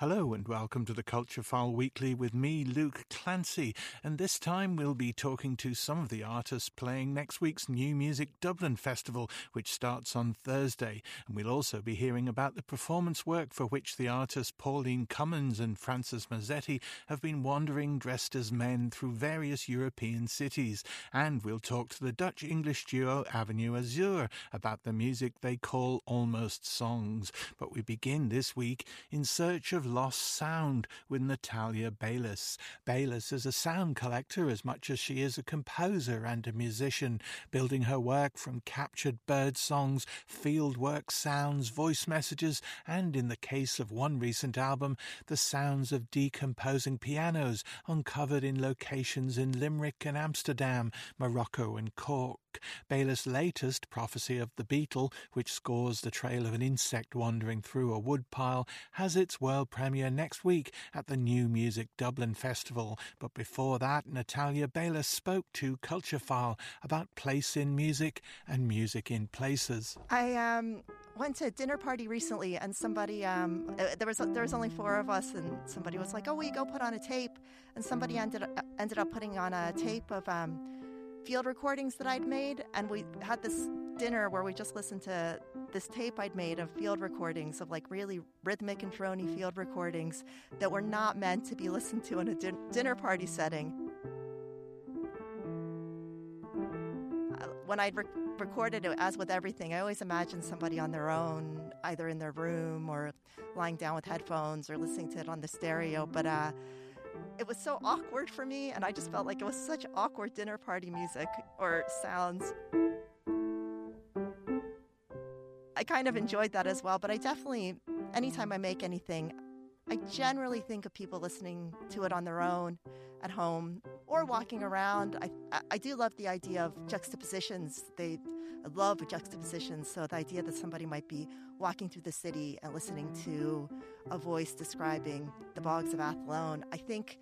Hello and welcome to the Culture File Weekly with me, Luke Clancy. And this time we'll be talking to some of the artists playing next week's New Music Dublin Festival, which starts on Thursday. And we'll also be hearing about the performance work for which the artists Pauline Cummins and Frances Mezzetti have been wandering dressed as men through various European cities. And we'll talk to the Dutch English duo Avenue Azure about the music they call almost songs. But we begin this week in search of Lost Sound with Natalia Beylis. Beylis is a sound collector as much as she is a composer and a musician, building her work from captured bird songs, fieldwork sounds, voice messages, and in the case of one recent album, the sounds of decomposing pianos uncovered in locations in Limerick and Amsterdam, Morocco and Cork. Beylis' latest, Prophecy of the Beetle, which scores the trail of an insect wandering through a woodpile, has its world premiere next week at the New Music Dublin Festival. But before that, Natalia Beylis spoke to Culturefile about place in music and music in places. I um, went to a dinner party recently, and somebody um, uh, there was there was only four of us, and somebody was like, "Oh, we go put on a tape," and somebody ended ended up putting on a tape of. Um, field recordings that I'd made, and we had this dinner where we just listened to this tape I'd made of field recordings of like really rhythmic and drony field recordings that were not meant to be listened to in a din- dinner party setting. Uh, when I'd re- recorded it, as with everything, I always imagined somebody on their own, either in their room or lying down with headphones or listening to it on the stereo. But uh, it was so awkward for me, and I just felt like it was such awkward dinner party music or sounds. I kind of mm-hmm. enjoyed that as well, but I definitely, anytime I make anything, I generally think of people listening to it on their own at home or walking around. I, I do love the idea of juxtapositions. They I love juxtapositions. So the idea that somebody might be walking through the city and listening to a voice describing the bogs of Athlone, I think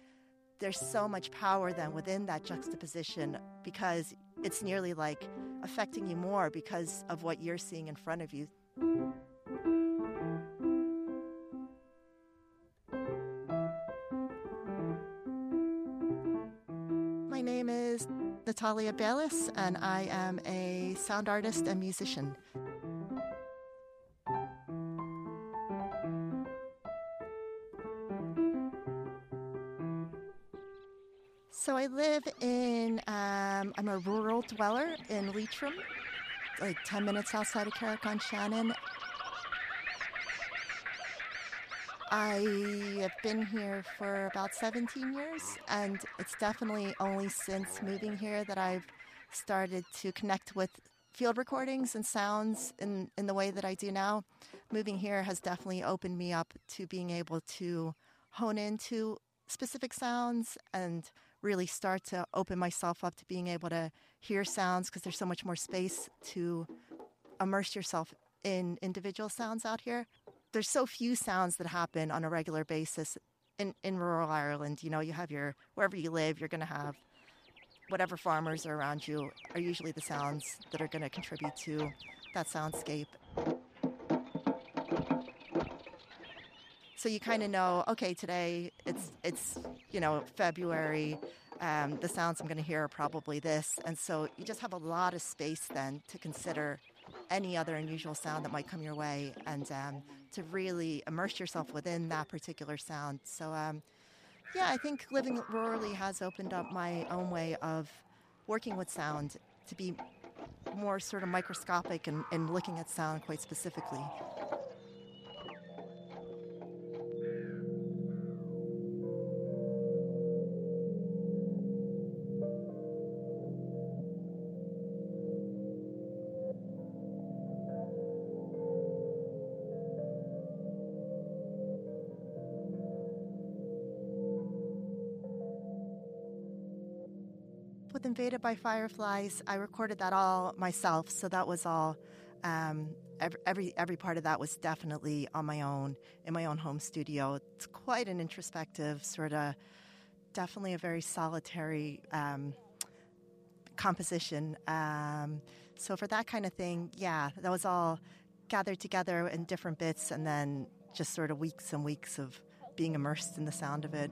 there's so much power then within that juxtaposition because it's nearly like affecting you more because of what you're seeing in front of you. My name is Natalia Beylis, and I am a sound artist and musician. So I live in, um, I'm a rural dweller in Leitrim, like 10 minutes outside of Carrick-on-Shannon. I have been here for about 17 years, and it's definitely only since moving here that I've started to connect with field recordings and sounds in, in the way that I do now. Moving here has definitely opened me up to being able to hone into specific sounds and really start to open myself up to being able to hear sounds because there's so much more space to immerse yourself in individual sounds out here. There's so few sounds that happen on a regular basis in, in rural Ireland. You know, you have your, wherever you live, you're going to have whatever farmers are around you are usually the sounds that are going to contribute to that soundscape. So you kind of know, okay, today it's it's you know February. Um, the sounds I'm going to hear are probably this, and so you just have a lot of space then to consider any other unusual sound that might come your way, and um, to really immerse yourself within that particular sound. So um, yeah, I think living rurally has opened up my own way of working with sound to be more sort of microscopic and, and looking at sound quite specifically. With Invaded by Fireflies, I recorded that all myself. So that was all. Um, every, every part of that was definitely on my own in my own home studio. It's quite an introspective sort of, definitely a very solitary um, composition. Um, so for that kind of thing, yeah, that was all gathered together in different bits, and then just sort of weeks and weeks of being immersed in the sound of it.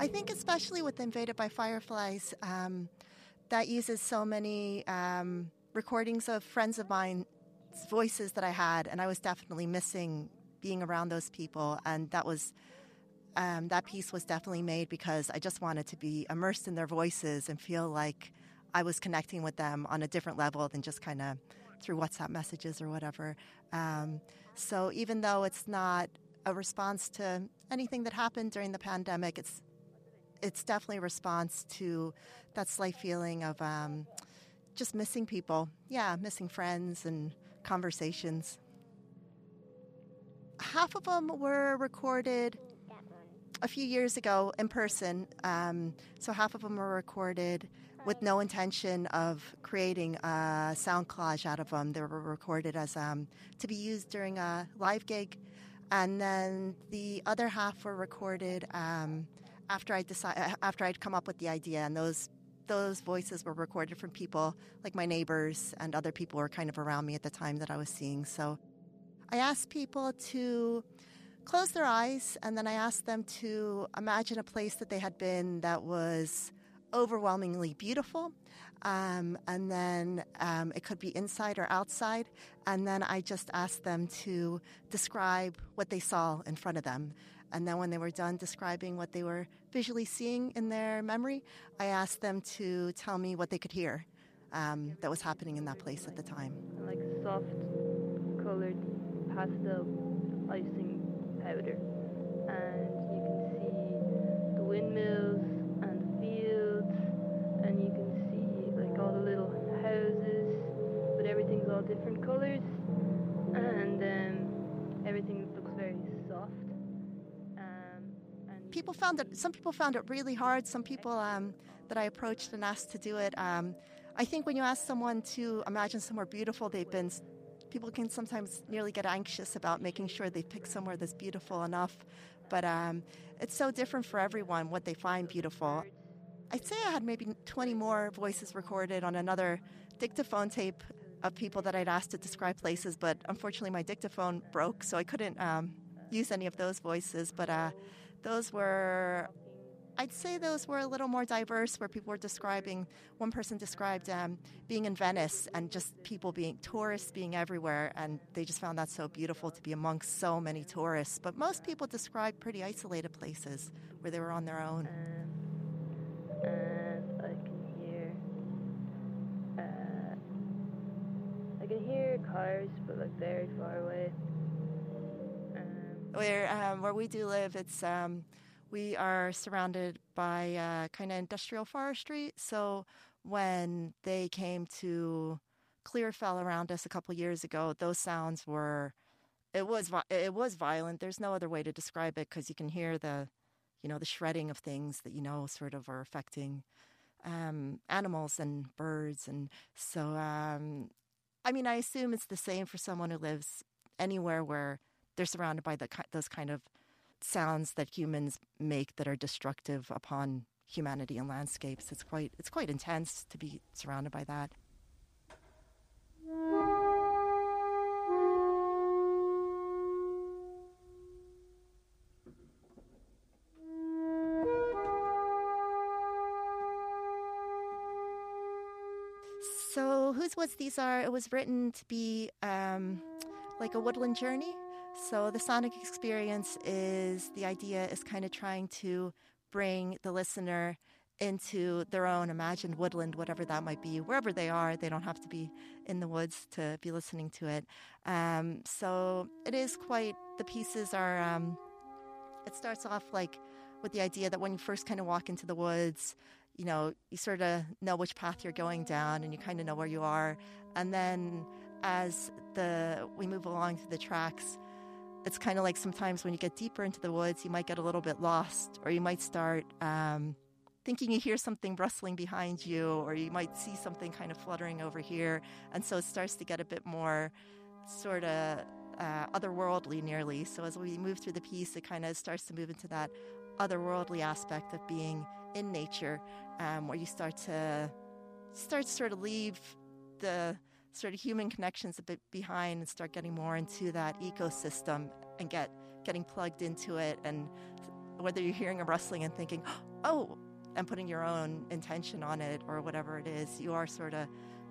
I think, especially with Invaded by Fireflies, um, that uses so many um, recordings of friends of mine's voices that I had, and I was definitely missing being around those people. And that was um, that piece was definitely made because I just wanted to be immersed in their voices and feel like I was connecting with them on a different level than just kind of through WhatsApp messages or whatever. Um, so even though it's not a response to anything that happened during the pandemic, it's it's definitely a response to that slight feeling of um, just missing people. Yeah, missing friends and conversations. Half of them were recorded a few years ago in person. Um, so half of them were recorded with no intention of creating a sound collage out of them. They were recorded as um, to be used during a live gig, and then the other half were recorded um, after I decide after I'd come up with the idea, and those. Those voices were recorded from people like my neighbors and other people who were kind of around me at the time that I was seeing. So I asked people to close their eyes and then I asked them to imagine a place that they had been that was overwhelmingly beautiful. Um, and then um, it could be inside or outside. And then I just asked them to describe what they saw in front of them. And then when they were done describing what they were visually seeing in their memory, I asked them to tell me what they could hear um, that was happening in that place at the time. Like soft colored pastel icing powder. And you can see the windmills and the fields and you can see like all the little houses but everything's all different colours and um, everything looks very soft. Um, and people found it. Some people found it really hard. Some people um, that I approached and asked to do it. Um, I think when you ask someone to imagine somewhere beautiful they've been, people can sometimes nearly get anxious about making sure they pick somewhere that's beautiful enough. But um, it's so different for everyone what they find beautiful. I'd say I had maybe 20 more voices recorded on another dictaphone tape of people that I'd asked to describe places, but unfortunately my dictaphone broke, so I couldn't um, use any of those voices. But uh, those were, I'd say those were a little more diverse, where people were describing, one person described um, being in Venice and just people being, tourists being everywhere, and they just found that so beautiful to be amongst so many tourists. But most people described pretty isolated places where they were on their own. and I can hear uh, I can hear cars but like very far away. Where um, where we do live, it's um, we are surrounded by uh, kind of industrial forestry. So when they came to Clearfell around us a couple years ago, those sounds were it was it was violent. There's no other way to describe it because you can hear the you know the shredding of things that you know sort of are affecting um, animals and birds, and so um, I mean I assume it's the same for someone who lives anywhere where they're surrounded by the, those kind of sounds that humans make that are destructive upon humanity and landscapes. It's quite it's quite intense to be surrounded by that. So, Whose Woods These Are, it was written to be um, like a woodland journey. So, the sonic experience is the idea is kind of trying to bring the listener into their own imagined woodland, whatever that might be, wherever they are. They don't have to be in the woods to be listening to it. Um, so, it is quite, the pieces are, um, it starts off like with the idea that when you first kind of walk into the woods, you know, you sort of know which path you're going down and you kind of know where you are. And then as the we move along through the tracks, it's kind of like sometimes when you get deeper into the woods, you might get a little bit lost or you might start um, thinking you hear something rustling behind you or you might see something kind of fluttering over here. And so it starts to get a bit more sort of uh, otherworldly nearly. So as we move through the piece, it kind of starts to move into that otherworldly aspect of being in nature, um, where you start to start to sort of leave the sort of human connections a bit behind and start getting more into that ecosystem and get getting plugged into it and whether you're hearing a rustling and thinking oh and putting your own intention on it or whatever it is you are sort of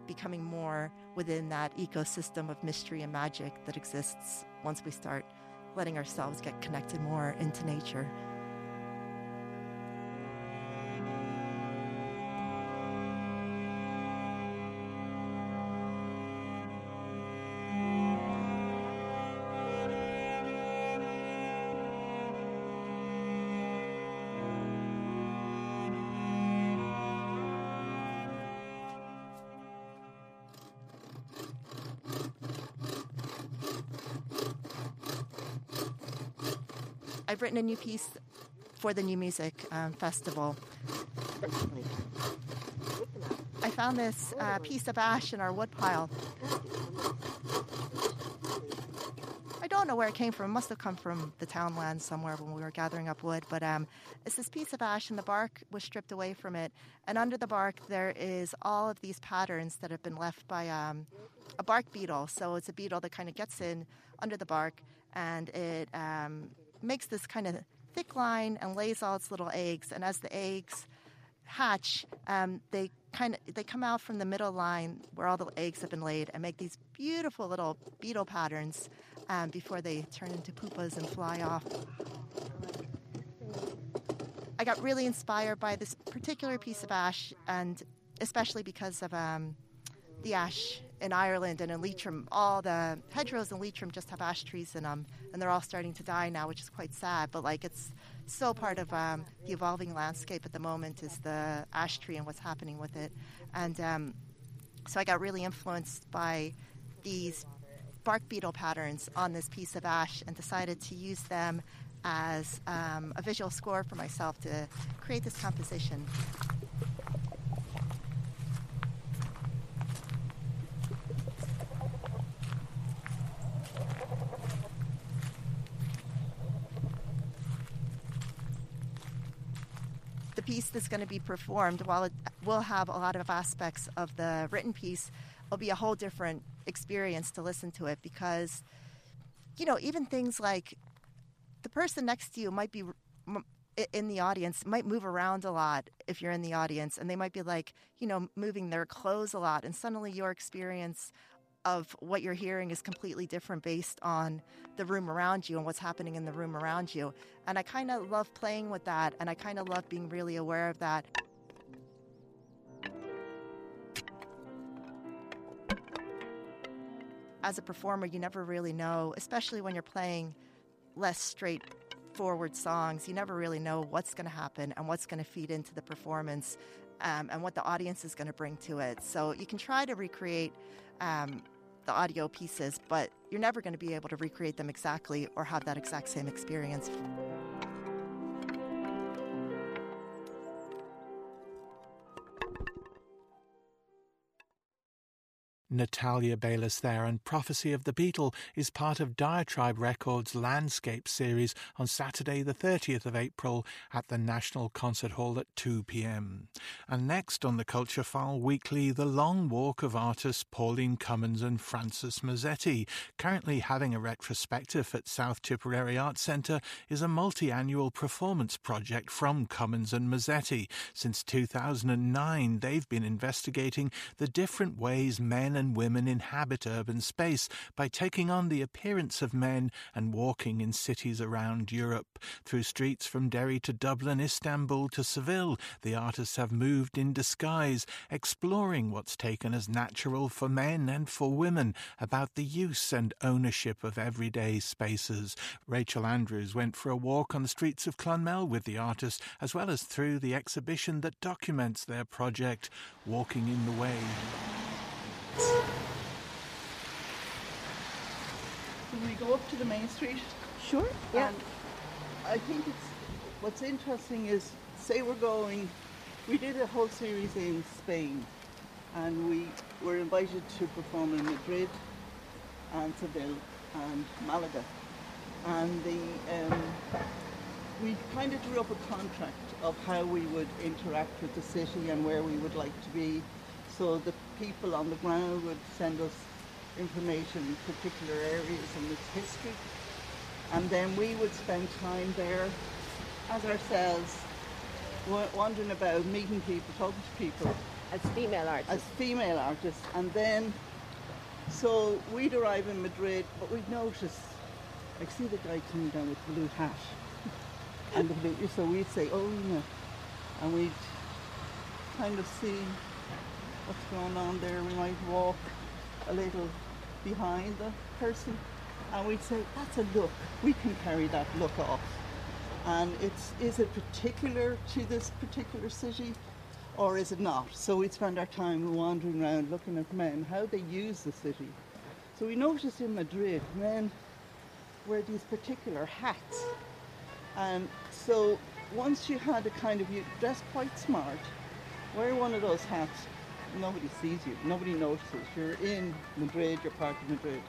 becoming more within that ecosystem of mystery and magic that exists once we start letting ourselves get connected more into nature I've written a new piece for the New Music um, Festival. I found this uh, piece of ash in our woodpile. I don't know where it came from. It must have come from the townland somewhere when we were gathering up wood. But um, it's this piece of ash, and the bark was stripped away from it. And under the bark, there is all of these patterns that have been left by um, a bark beetle. So it's a beetle that kind of gets in under the bark, and it um, makes this kind of thick line and lays all its little eggs. And as the eggs hatch, um, they kind of they come out from the middle line where all the eggs have been laid and make these beautiful little beetle patterns um, before they turn into pupas and fly off. I got really inspired by this particular piece of ash, and especially because of um, the ash in Ireland and in Leitrim. All the hedgerows in Leitrim just have ash trees in them, and they're all starting to die now, which is quite sad. But like it's so part of um, the evolving landscape at the moment is the ash tree and what's happening with it. And um, so I got really influenced by these bark beetle patterns on this piece of ash and decided to use them as um, a visual score for myself to create this composition. the piece that's going to be performed, while it will have a lot of aspects of the written piece, it'll be a whole different experience to listen to it because, you know, even things like the person next to you might be in the audience might move around a lot if you're in the audience and they might be like you know moving their clothes a lot and suddenly your experience of what you're hearing is completely different based on the room around you and what's happening in the room around you. And I kind of love playing with that and I kind of love being really aware of that. As a performer, you never really know, especially when you're playing less straightforward songs, you never really know what's going to happen and what's going to feed into the performance um, and what the audience is going to bring to it. So you can try to recreate um, the audio pieces, but you're never going to be able to recreate them exactly or have that exact same experience. Natalia Beylis there, and Prophecy of the Beetle is part of Diatribe Records' Landscape series on Saturday, the 30th of April at the National Concert Hall at 2 pm. And next on the Culture File Weekly, the long walk of artists Pauline Cummins and Frances Mezzetti. Currently having a retrospective at South Tipperary Arts Centre is a multi annual performance project from Cummins and Mezzetti. Since 2009, they've been investigating the different ways men and women inhabit urban space by taking on the appearance of men and walking in cities around Europe. Through streets from Derry to Dublin, Istanbul to Seville, the artists have moved in disguise, exploring what's taken as natural for men and for women about the use and ownership of everyday spaces. Rachel Andrews went for a walk on the streets of Clonmel with the artists, as well as through the exhibition that documents their project, Walking in the Way. Can we go up to the main street? Sure. Yeah. And I think it's what's interesting is say we're going we did a whole series in Spain and we were invited to perform in Madrid and Seville and Malaga. And the, um, we kind of drew up a contract of how we would interact with the city and where we would like to be. So the people on the ground would send us information in particular areas and its history. And then we would spend time there as ourselves, wa- wandering about, meeting people, talking to people As female artists. as female artists. And then, so we'd arrive in Madrid, but we'd notice, like, see the guy coming down with the blue hat and the blue, so we'd say, oh, you know, and we'd kind of see what's going on there. We might walk a little behind the person and we'd say, that's a look. We can carry that look off. And it's, is it particular to this particular city or is it not? So we'd spend our time wandering around looking at men, how they use the city. So we noticed in Madrid, men wear these particular hats. And so once you had a kind of, you dress quite smart, wear one of those hats, nobody sees you, nobody notices. You're in Madrid, you're part of Madrid.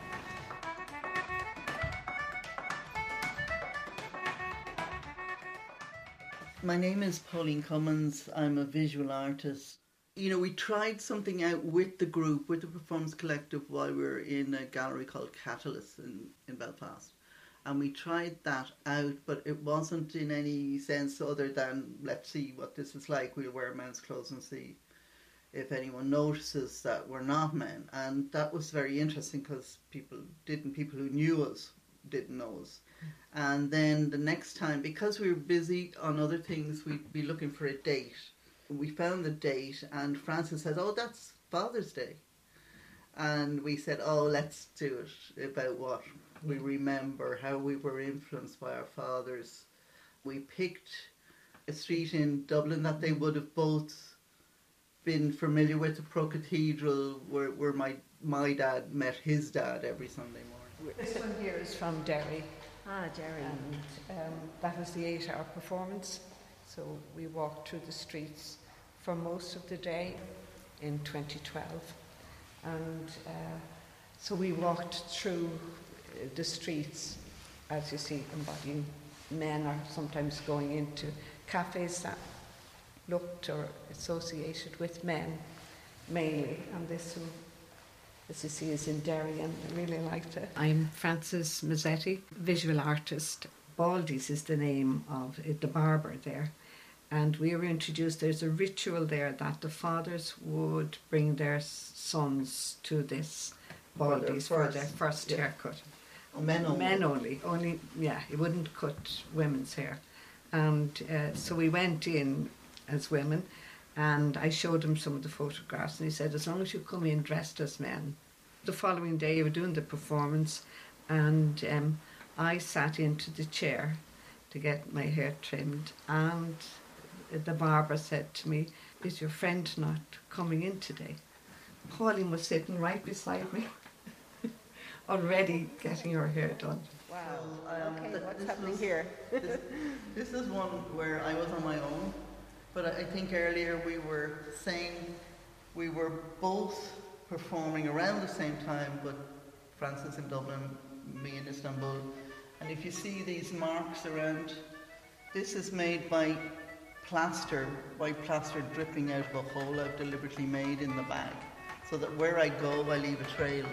My name is Pauline Cummins. I'm a visual artist. You know, we tried something out with the group, with the Performance Collective, while we were in a gallery called Catalyst in, in Belfast. And we tried that out, but it wasn't in any sense other than let's see what this is like. We'll wear men's clothes and see if anyone notices that we're not men. And that was very interesting because people didn't, people who knew us didn't know us. And then the next time, because we were busy on other things, we'd be looking for a date. We found the date, and Frances said, Oh, that's Father's Day. And we said, Oh, let's do it about what we remember, how we were influenced by our fathers. We picked a street in Dublin that they would have both been familiar with, the Pro Cathedral, where, where my, my dad met his dad every Sunday morning. This one here is from Derry, Ah, Jerry. and um, that was the eight hour performance. So we walked through the streets for most of the day in 2012. And uh, so we walked through uh, the streets, as you see, embodying men are sometimes going into cafes that looked or associated with men mainly. And this one as you see, is in Derry, and I really liked it. I'm Frances Mezzetti, visual artist. Baldy's is the name of it, the barber there. And we were introduced, there's a ritual there that the fathers would bring their sons to this For Baldy's for their first, first yeah. haircut. Men only. Men only, only, yeah, he wouldn't cut women's hair. And uh, so we went in as women, and I showed him some of the photographs, and he said, as long as you come in dressed as men. The following day, we were doing the performance, and um, I sat into the chair to get my hair trimmed, and the barber said to me, Is your friend not coming in today? Pauline was sitting right beside me, already getting her hair done. Wow. Um, okay, th- what's happening was- here? this, this is one where I was on my own, but I think earlier we were saying we were both performing around the same time, but Frances in Dublin, me in Istanbul. And if you see these marks around, this is made by plaster, white plaster dripping out of a hole I've deliberately made in the bag, so that where I go, I leave a trail.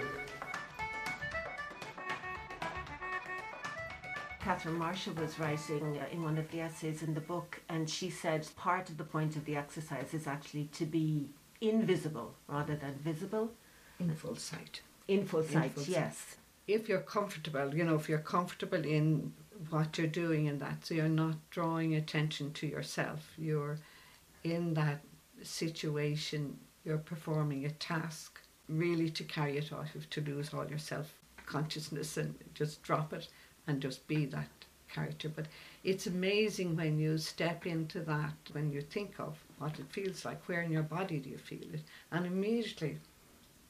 Catherine Marshall was writing uh, in one of the essays in the book, and she said part of the point of the exercise is actually to be invisible rather than visible. In full sight. In full sight, full sight. yes. if you're comfortable, you know, if you're comfortable in what you're doing in that, so you're not drawing attention to yourself, you're in that situation, you're performing a task, really to carry it off, to lose all your self consciousness and just drop it and just be that character. But it's amazing when you step into that, when you think of what it feels like, where in your body do you feel it, and immediately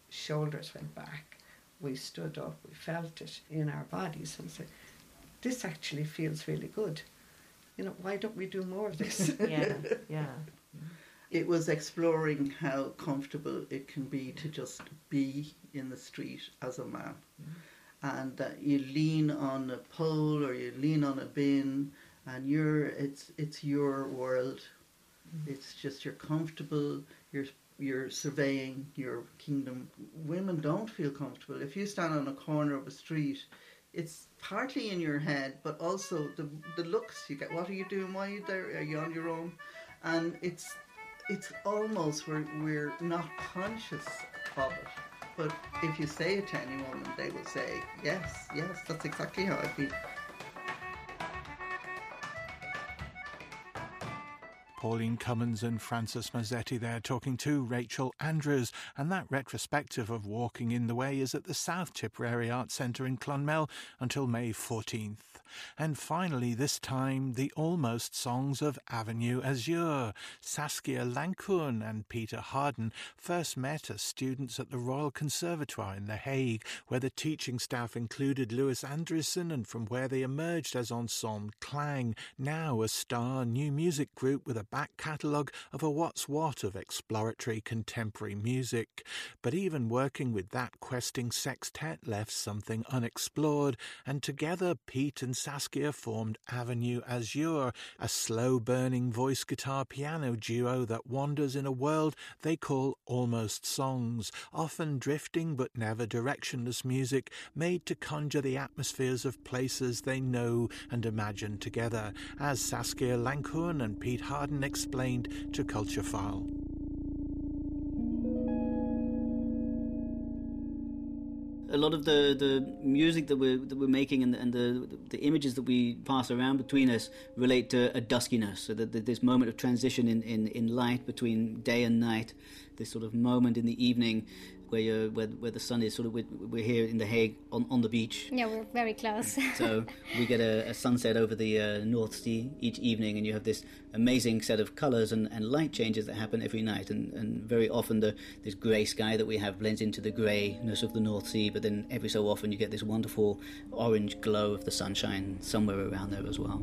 shoulders went back we stood up, we felt it in our bodies and said, This actually feels really good. You know, why don't we do more of this? Yeah, yeah. It was exploring how comfortable it can be to just be in the street as a man. Mm. And uh, you lean on a pole or you lean on a bin, and you're it's it's your world. Mm-hmm. It's just you're comfortable. You're you're surveying your kingdom. Women don't feel comfortable if you stand on a corner of a street. It's partly in your head, but also the the looks you get. What are you doing? Why are you there? Are you on your own? And it's it's almost we're we're not conscious of it. But if you say it to any woman, they will say, yes, yes, that's exactly how I feel. Pauline Cummins and Frances Mezzetti there talking to Rachel Andrews. And that retrospective of Walking in the Way is at the South Tipperary Arts Centre in Clonmel until May 14th. And finally, this time, the almost songs of Avenue Azure. Saskia Lankhoorn and Peter Harden first met as students at the Royal Conservatoire in The Hague, where the teaching staff included Louis Andriessen and from where they emerged as Ensemble Klang, now a star new music group with a back catalogue of a what's what of exploratory contemporary music. But even working with that questing sextet left something unexplored, and together Pete and Saskia formed Avenue Azure, a slow burning voice guitar piano duo that wanders in a world they call almost songs, often drifting but never directionless music made to conjure the atmospheres of places they know and imagine together, as Saskia Lankhoorn and Pete Harden explained to Culturefile. a lot of the, the music that we're, that we're making and, the, and the, the images that we pass around between us relate to a duskiness. So that, this moment of transition in, in, in light between day and night, this sort of moment in the evening where you where, where the sun is sort of we're, we're, here in the Hague on, on the beach. Yeah, we're very close. so we get a, a sunset over the uh, North Sea each evening, and you have this amazing set of colours and, and light changes that happen every night. And, and very often the this grey sky that we have blends into the greyness of the North Sea, but then every so often you get this wonderful orange glow of the sunshine somewhere around there as well.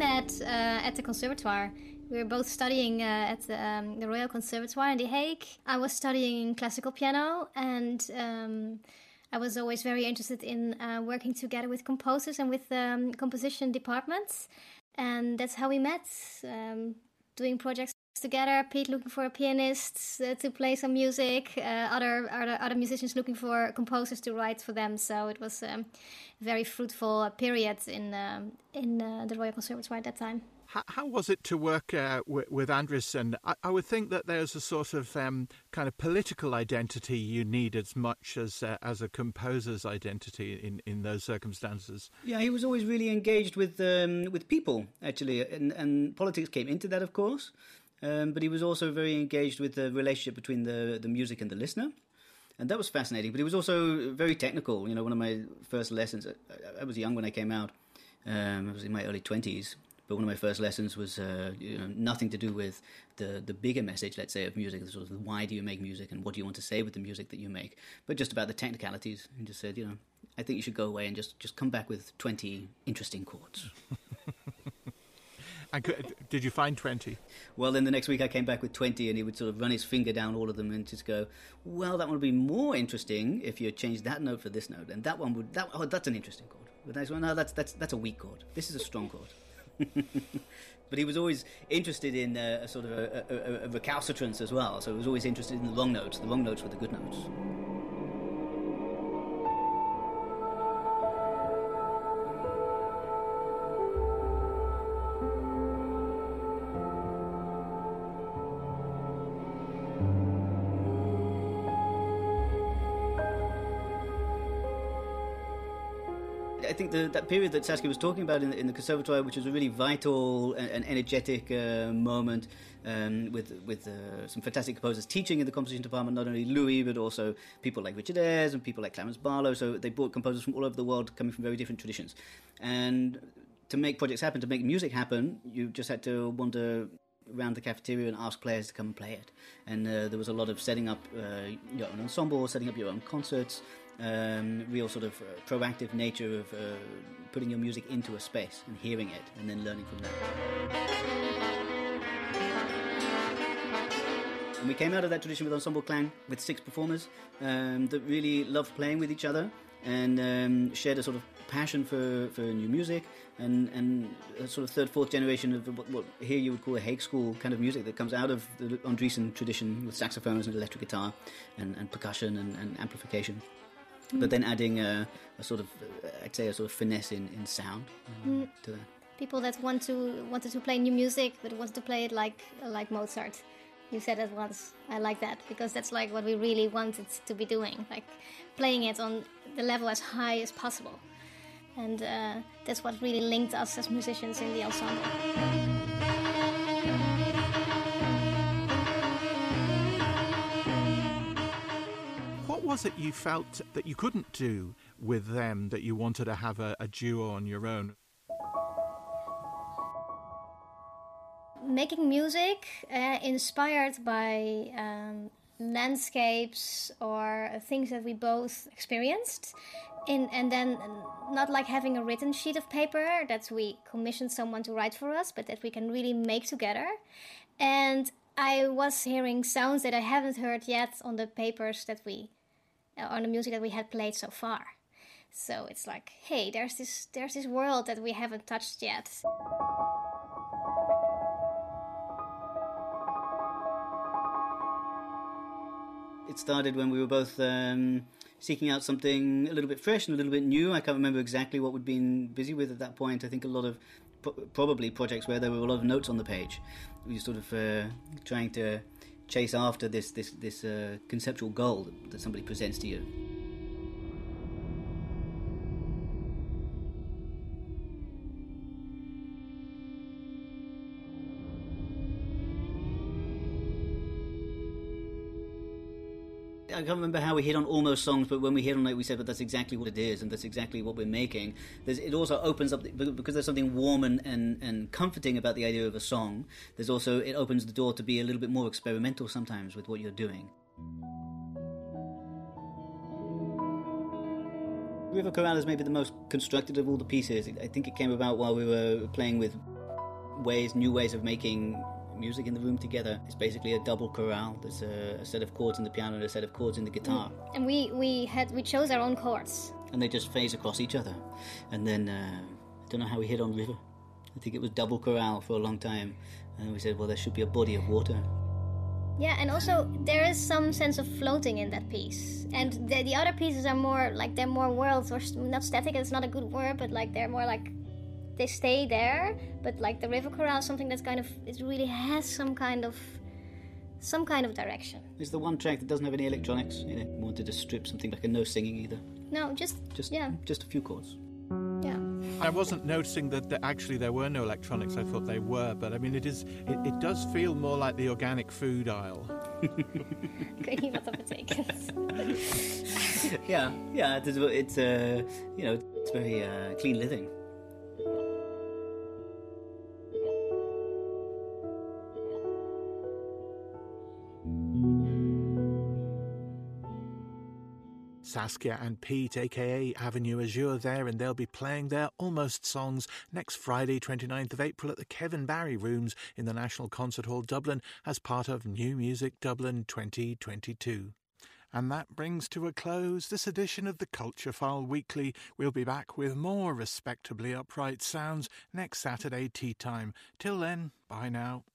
Met uh, at the conservatoire. We were both studying uh, at the, um, the, Royal Conservatoire in The Hague. I was studying classical piano, and um, I was always very interested in uh, working together with composers and with um, composition departments. And that's how we met, um, doing projects together. Pete looking for a pianist uh, to play some music. Uh, other, other other musicians looking for composers to write for them. So it was a um, very fruitful period in um, in uh, the Royal Conservatoire at that time. How, how was it to work uh, with, with Andriessen? I, I, would think that there's a sort of um, kind of political identity you need as much as uh, as a composer's identity in, in those circumstances. Yeah, he was always really engaged with um, with people actually, and, and politics came into that, of course. Um, but he was also very engaged with the relationship between the, the music and the listener. And that was fascinating. But he was also very technical. You know, one of my first lessons, I, I was young when I came out. Um, I was in my early 20s. But one of my first lessons was uh, you know, nothing to do with the, the bigger message, let's say, of music. Sort of why do you make music and what do you want to say with the music that you make? But just about the technicalities. He just said, you know, I think you should go away and just, just come back with 20 interesting chords. Could, did you find 20? Well, then the next week I came back with 20 and he would sort of run his finger down all of them and just go, well, that one would be more interesting if you changed that note for this note. And that one would, that, oh, that's an interesting chord. The next one, no, that's, that's, that's a weak chord. This is a strong chord. but he was always interested in uh, a sort of a, a, a recalcitrance as well. So he was always interested in the long notes. The long notes were the good notes. The, that period that Saskia was talking about in, in, the conservatoire, which was a really vital and, and energetic uh, moment um, with with uh, some fantastic composers teaching in the composition department, not only Louis but also people like Richard Ayres and people like Clarence Barlow. So they brought composers from all over the world, coming from very different traditions, and to make projects happen, to make music happen, you just had to wander around the cafeteria and ask players to come and play it. And uh, there was a lot of setting up uh, your own ensemble, setting up your own concerts, um, real sort of uh, proactive nature of uh, putting your music into a space and hearing it and then learning from that. And we came out of that tradition with Ensemble Klang with six performers um, that really loved playing with each other and um, shared a sort of passion for, for new music and, and a sort of third, fourth generation of what, what here you would call a Hague School kind of music that comes out of the Andriessen tradition with saxophones and electric guitar and, and percussion and, and amplification. Mm. But then adding a, a sort of, uh, I'd say, a sort of finesse in, in sound um, Mm. to that. People that want to wanted to play new music but want to play it like like Mozart. You said it once. I like that because that's like what we really wanted to be doing, like playing it on the level as high as possible, and uh, that's what really linked us as musicians in the ensemble. Was it you felt that you couldn't do with them that you wanted to have a, a duo on your own? making music uh, inspired by um, landscapes or things that we both experienced in and then not like having a written sheet of paper that we commissioned someone to write for us but that we can really make together and i was hearing sounds that i haven't heard yet on the papers that we on the music that we had played so far so it's like hey there's this there's this world that we haven't touched yet It started when we were both um, seeking out something a little bit fresh and a little bit new. I can't remember exactly what we'd been busy with at that point. I think a lot of pro- probably projects where there were a lot of notes on the page. We were sort of uh, trying to chase after this this this uh, conceptual goal that, that somebody presents to you. Can't remember how we hit on almost songs, but when we hit on it, we said, "But that's exactly what it is, and that's exactly what we're making." There's, it also opens up because there's something warm and, and, and comforting about the idea of a song. There's also it opens the door to be a little bit more experimental sometimes with what you're doing. River Chorale is maybe the most constructed of all the pieces. I think it came about while we were playing with ways, new ways of making music in the room together. It's basically a double chorale. There's a, a set of chords in the piano and a set of chords in the guitar, and we we had we chose our own chords and they just phase across each other. And then uh, I don't know how we hit on River. I think it was double chorale for a long time, and we said, well, there should be a body of water. yeah and also there is some sense of floating in that piece and the, the other pieces are more like they're more worlds or not static it's not a good word but like they're more like they stay there but like the river chorale, is something that's kind of it really has some kind of some kind of direction It's the one track that doesn't have any electronics. You know, we wanted to strip something like a no singing either. no just Just yeah just a few chords. yeah I wasn't noticing that, that actually there were no electronics. I thought they were, but I mean, it is. It, it does feel more like the organic food aisle. kun je wat dat betekent yeah, yeah. It's, it's uh, you know, it's very uh, clean living. Saskia and Pete, aka Avenue Azure, there, and they'll be playing their almost songs next Friday, 29th of April, at the Kevin Barry Rooms in the National Concert Hall, Dublin, as part of New Music Dublin 2022. And that brings to a close this edition of the Culture File Weekly. We'll be back with more respectably upright sounds next Saturday tea time. Till then, bye now.